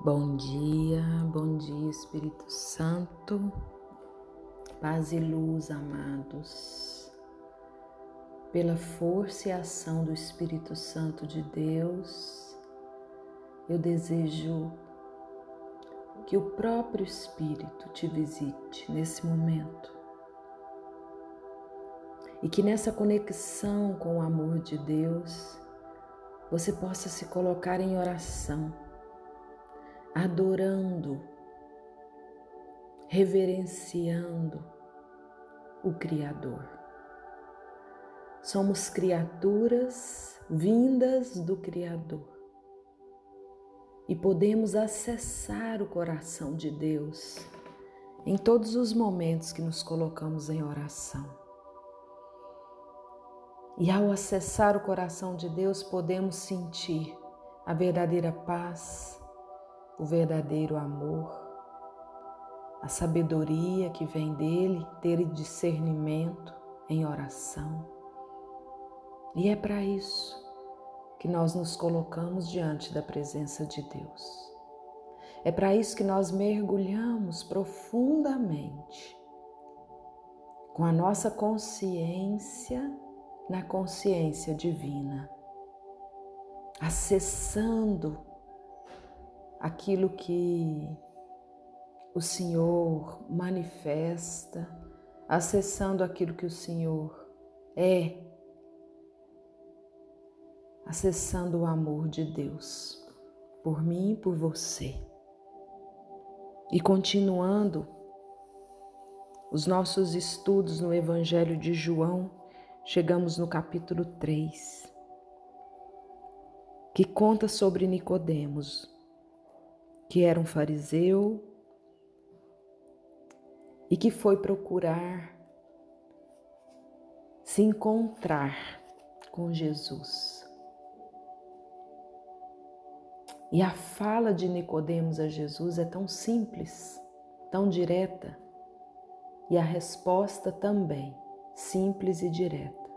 Bom dia, bom dia, Espírito Santo, paz e luz, amados. Pela força e ação do Espírito Santo de Deus, eu desejo que o próprio Espírito te visite nesse momento. E que nessa conexão com o amor de Deus você possa se colocar em oração adorando, reverenciando o Criador. Somos criaturas vindas do Criador e podemos acessar o coração de Deus em todos os momentos que nos colocamos em oração. E ao acessar o coração de Deus, podemos sentir a verdadeira paz, o verdadeiro amor, a sabedoria que vem dele, ter discernimento em oração. E é para isso que nós nos colocamos diante da presença de Deus. É para isso que nós mergulhamos profundamente com a nossa consciência na consciência divina, acessando aquilo que o Senhor manifesta, acessando aquilo que o Senhor é, acessando o amor de Deus por mim e por você. E continuando os nossos estudos no Evangelho de João, chegamos no capítulo 3, que conta sobre Nicodemos, que era um fariseu e que foi procurar se encontrar com Jesus. E a fala de Nicodemos a Jesus é tão simples, tão direta, e a resposta também simples e direta.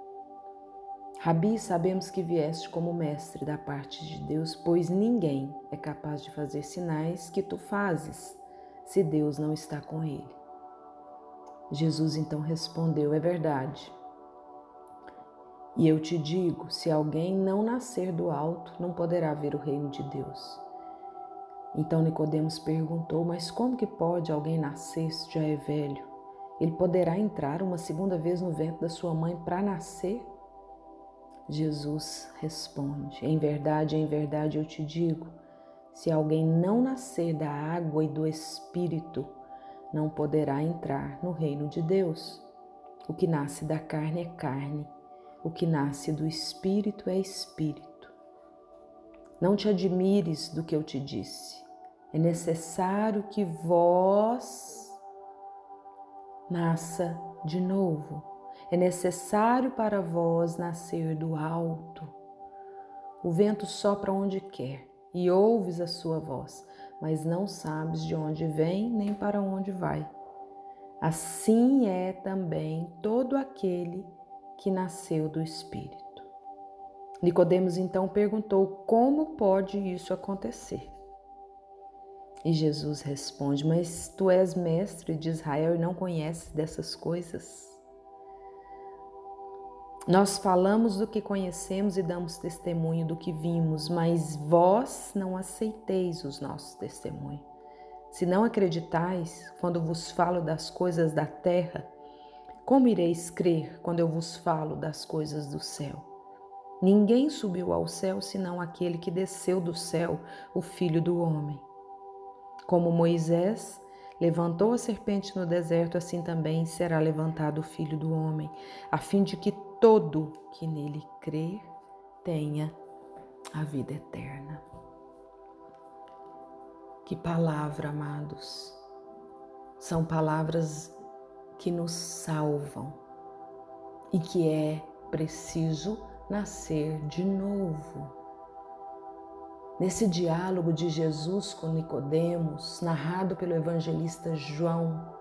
Rabi, sabemos que vieste como mestre da parte de Deus, pois ninguém é capaz de fazer sinais que tu fazes, se Deus não está com ele. Jesus então respondeu: É verdade. E eu te digo: se alguém não nascer do alto, não poderá ver o reino de Deus. Então Nicodemos perguntou: Mas como que pode alguém nascer se já é velho? Ele poderá entrar uma segunda vez no ventre da sua mãe para nascer? Jesus responde: Em verdade, em verdade eu te digo: se alguém não nascer da água e do espírito, não poderá entrar no reino de Deus. O que nasce da carne é carne, o que nasce do espírito é espírito. Não te admires do que eu te disse. É necessário que vós nasça de novo. É necessário para vós nascer do alto. O vento sopra onde quer e ouves a sua voz, mas não sabes de onde vem nem para onde vai. Assim é também todo aquele que nasceu do Espírito. Nicodemos então perguntou: Como pode isso acontecer? E Jesus responde: Mas tu és mestre de Israel e não conheces dessas coisas? Nós falamos do que conhecemos e damos testemunho do que vimos, mas vós não aceiteis os nossos testemunhos. Se não acreditais quando vos falo das coisas da terra, como ireis crer quando eu vos falo das coisas do céu? Ninguém subiu ao céu senão aquele que desceu do céu, o Filho do Homem. Como Moisés levantou a serpente no deserto, assim também será levantado o Filho do Homem, a fim de que todo que nele crer tenha a vida eterna. Que palavra, amados, são palavras que nos salvam e que é preciso nascer de novo. Nesse diálogo de Jesus com Nicodemos, narrado pelo evangelista João,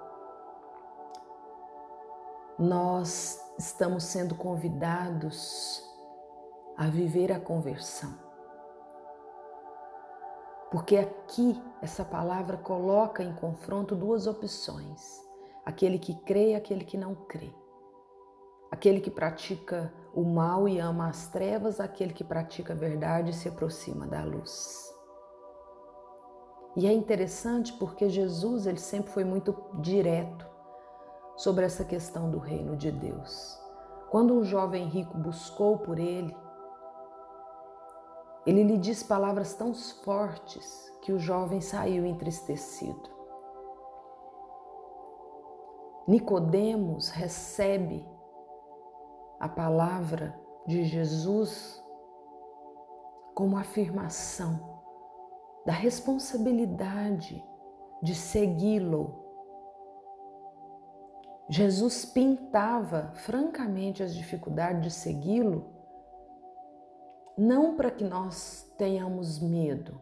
nós estamos sendo convidados a viver a conversão. Porque aqui essa palavra coloca em confronto duas opções: aquele que crê e aquele que não crê. Aquele que pratica o mal e ama as trevas, aquele que pratica a verdade e se aproxima da luz. E é interessante porque Jesus ele sempre foi muito direto sobre essa questão do reino de Deus. Quando um jovem rico buscou por ele, ele lhe diz palavras tão fortes que o jovem saiu entristecido. Nicodemos recebe a palavra de Jesus como afirmação da responsabilidade de segui-lo. Jesus pintava francamente as dificuldades de segui-lo, não para que nós tenhamos medo,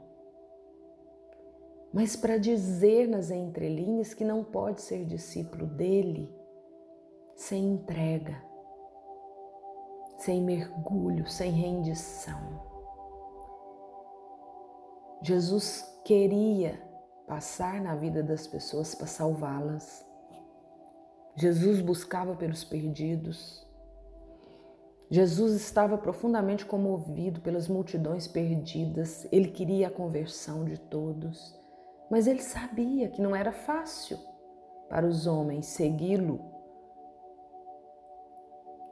mas para dizer nas entrelinhas que não pode ser discípulo dele sem entrega, sem mergulho, sem rendição. Jesus queria passar na vida das pessoas para salvá-las. Jesus buscava pelos perdidos. Jesus estava profundamente comovido pelas multidões perdidas. Ele queria a conversão de todos, mas ele sabia que não era fácil para os homens segui-lo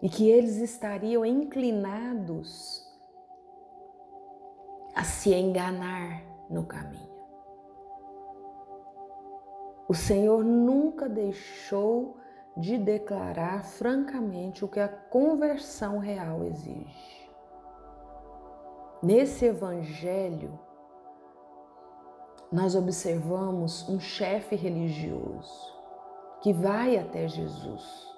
e que eles estariam inclinados a se enganar no caminho. O Senhor nunca deixou de declarar francamente o que a conversão real exige. Nesse evangelho, nós observamos um chefe religioso que vai até Jesus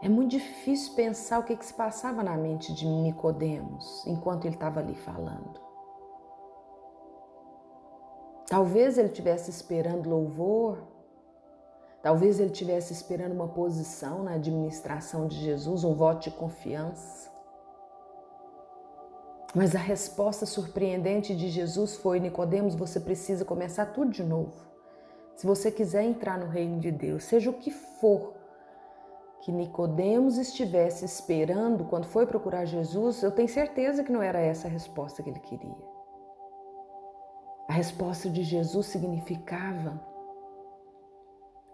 é muito difícil pensar o que, que se passava na mente de Nicodemos enquanto ele estava ali falando. Talvez ele estivesse esperando louvor, talvez ele estivesse esperando uma posição na administração de Jesus, um voto de confiança. Mas a resposta surpreendente de Jesus foi: Nicodemos, você precisa começar tudo de novo. Se você quiser entrar no reino de Deus, seja o que for que Nicodemos estivesse esperando quando foi procurar Jesus, eu tenho certeza que não era essa a resposta que ele queria. A resposta de Jesus significava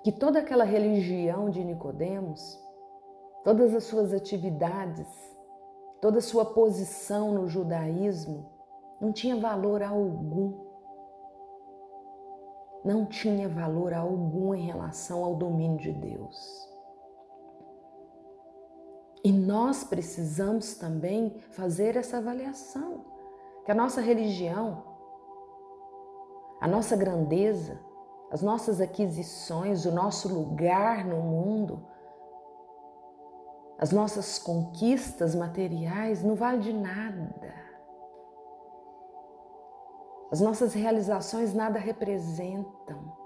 que toda aquela religião de Nicodemos, todas as suas atividades, toda a sua posição no judaísmo não tinha valor algum. Não tinha valor algum em relação ao domínio de Deus. E nós precisamos também fazer essa avaliação, que a nossa religião, a nossa grandeza, as nossas aquisições, o nosso lugar no mundo, as nossas conquistas materiais não vale de nada. As nossas realizações nada representam.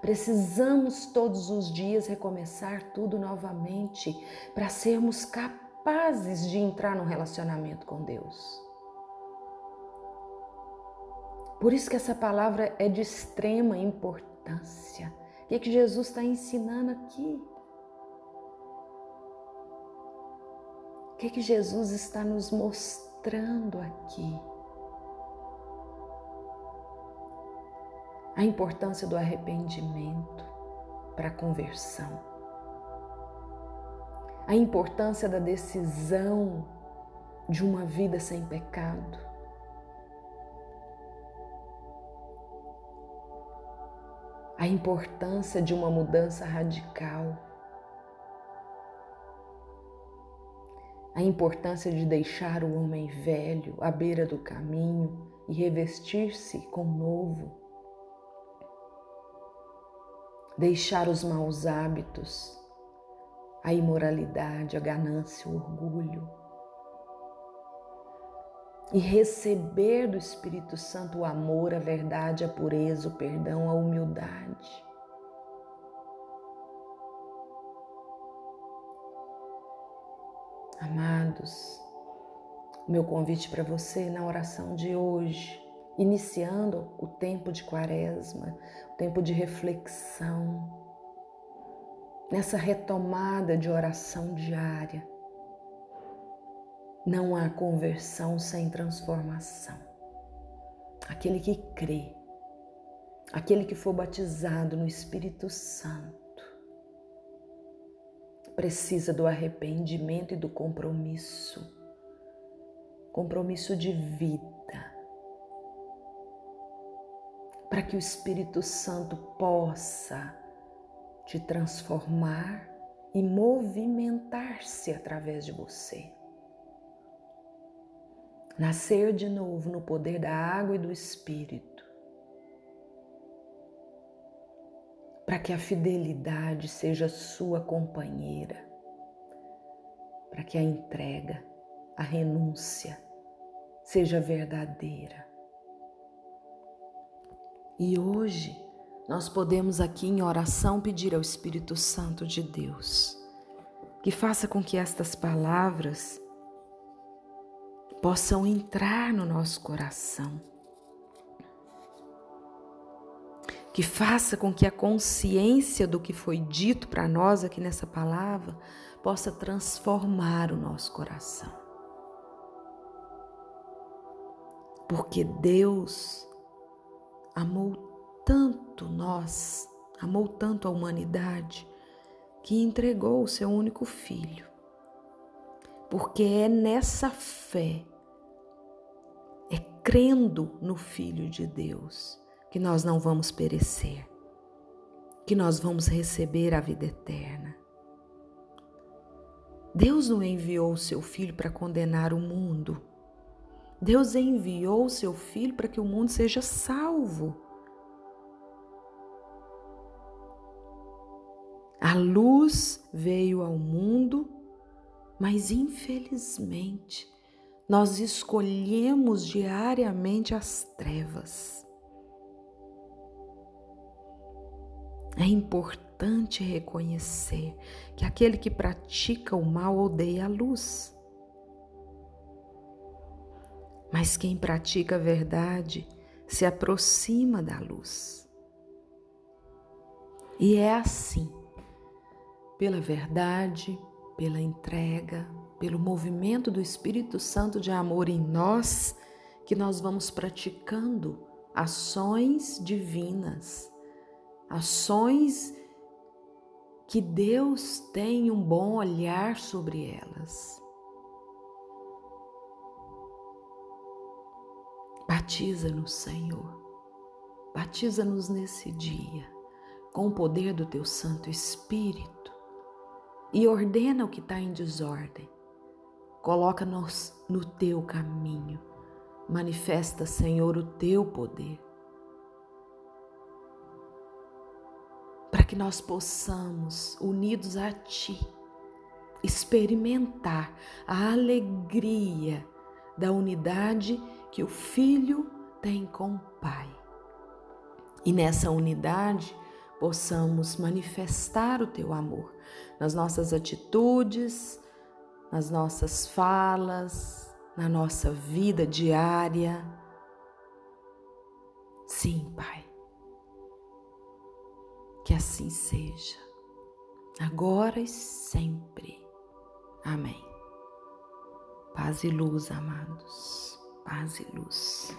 Precisamos todos os dias recomeçar tudo novamente para sermos capazes de entrar num relacionamento com Deus. Por isso que essa palavra é de extrema importância. O que, é que Jesus está ensinando aqui? O que, é que Jesus está nos mostrando aqui? a importância do arrependimento para a conversão, a importância da decisão de uma vida sem pecado. A importância de uma mudança radical. A importância de deixar o homem velho à beira do caminho e revestir-se com novo deixar os maus hábitos, a imoralidade, a ganância, o orgulho e receber do Espírito Santo o amor, a verdade, a pureza, o perdão, a humildade. Amados, meu convite para você na oração de hoje, iniciando o tempo de quaresma, o tempo de reflexão, nessa retomada de oração diária. Não há conversão sem transformação. Aquele que crê, aquele que for batizado no Espírito Santo, precisa do arrependimento e do compromisso compromisso de vida para que o Espírito Santo possa te transformar e movimentar-se através de você. Nascer de novo no poder da água e do Espírito. Para que a fidelidade seja sua companheira. Para que a entrega, a renúncia seja verdadeira. E hoje nós podemos aqui em oração pedir ao Espírito Santo de Deus que faça com que estas palavras possam entrar no nosso coração. Que faça com que a consciência do que foi dito para nós aqui nessa palavra possa transformar o nosso coração. Porque Deus amou tanto nós, amou tanto a humanidade, que entregou o seu único filho. Porque é nessa fé, crendo no Filho de Deus, que nós não vamos perecer, que nós vamos receber a vida eterna. Deus não enviou o seu filho para condenar o mundo, Deus enviou o seu filho para que o mundo seja salvo. A luz veio ao mundo, mas infelizmente nós escolhemos diariamente as trevas. É importante reconhecer que aquele que pratica o mal odeia a luz. Mas quem pratica a verdade se aproxima da luz. E é assim, pela verdade, pela entrega, pelo movimento do Espírito Santo de amor em nós, que nós vamos praticando ações divinas, ações que Deus tem um bom olhar sobre elas. Batiza-nos, Senhor. Batiza-nos nesse dia com o poder do teu Santo Espírito e ordena o que está em desordem. Coloca-nos no teu caminho. Manifesta, Senhor, o teu poder. Para que nós possamos, unidos a Ti, experimentar a alegria da unidade que o Filho tem com o Pai. E nessa unidade possamos manifestar o teu amor nas nossas atitudes, nas nossas falas, na nossa vida diária. Sim, Pai. Que assim seja, agora e sempre. Amém. Paz e luz, amados paz e luz.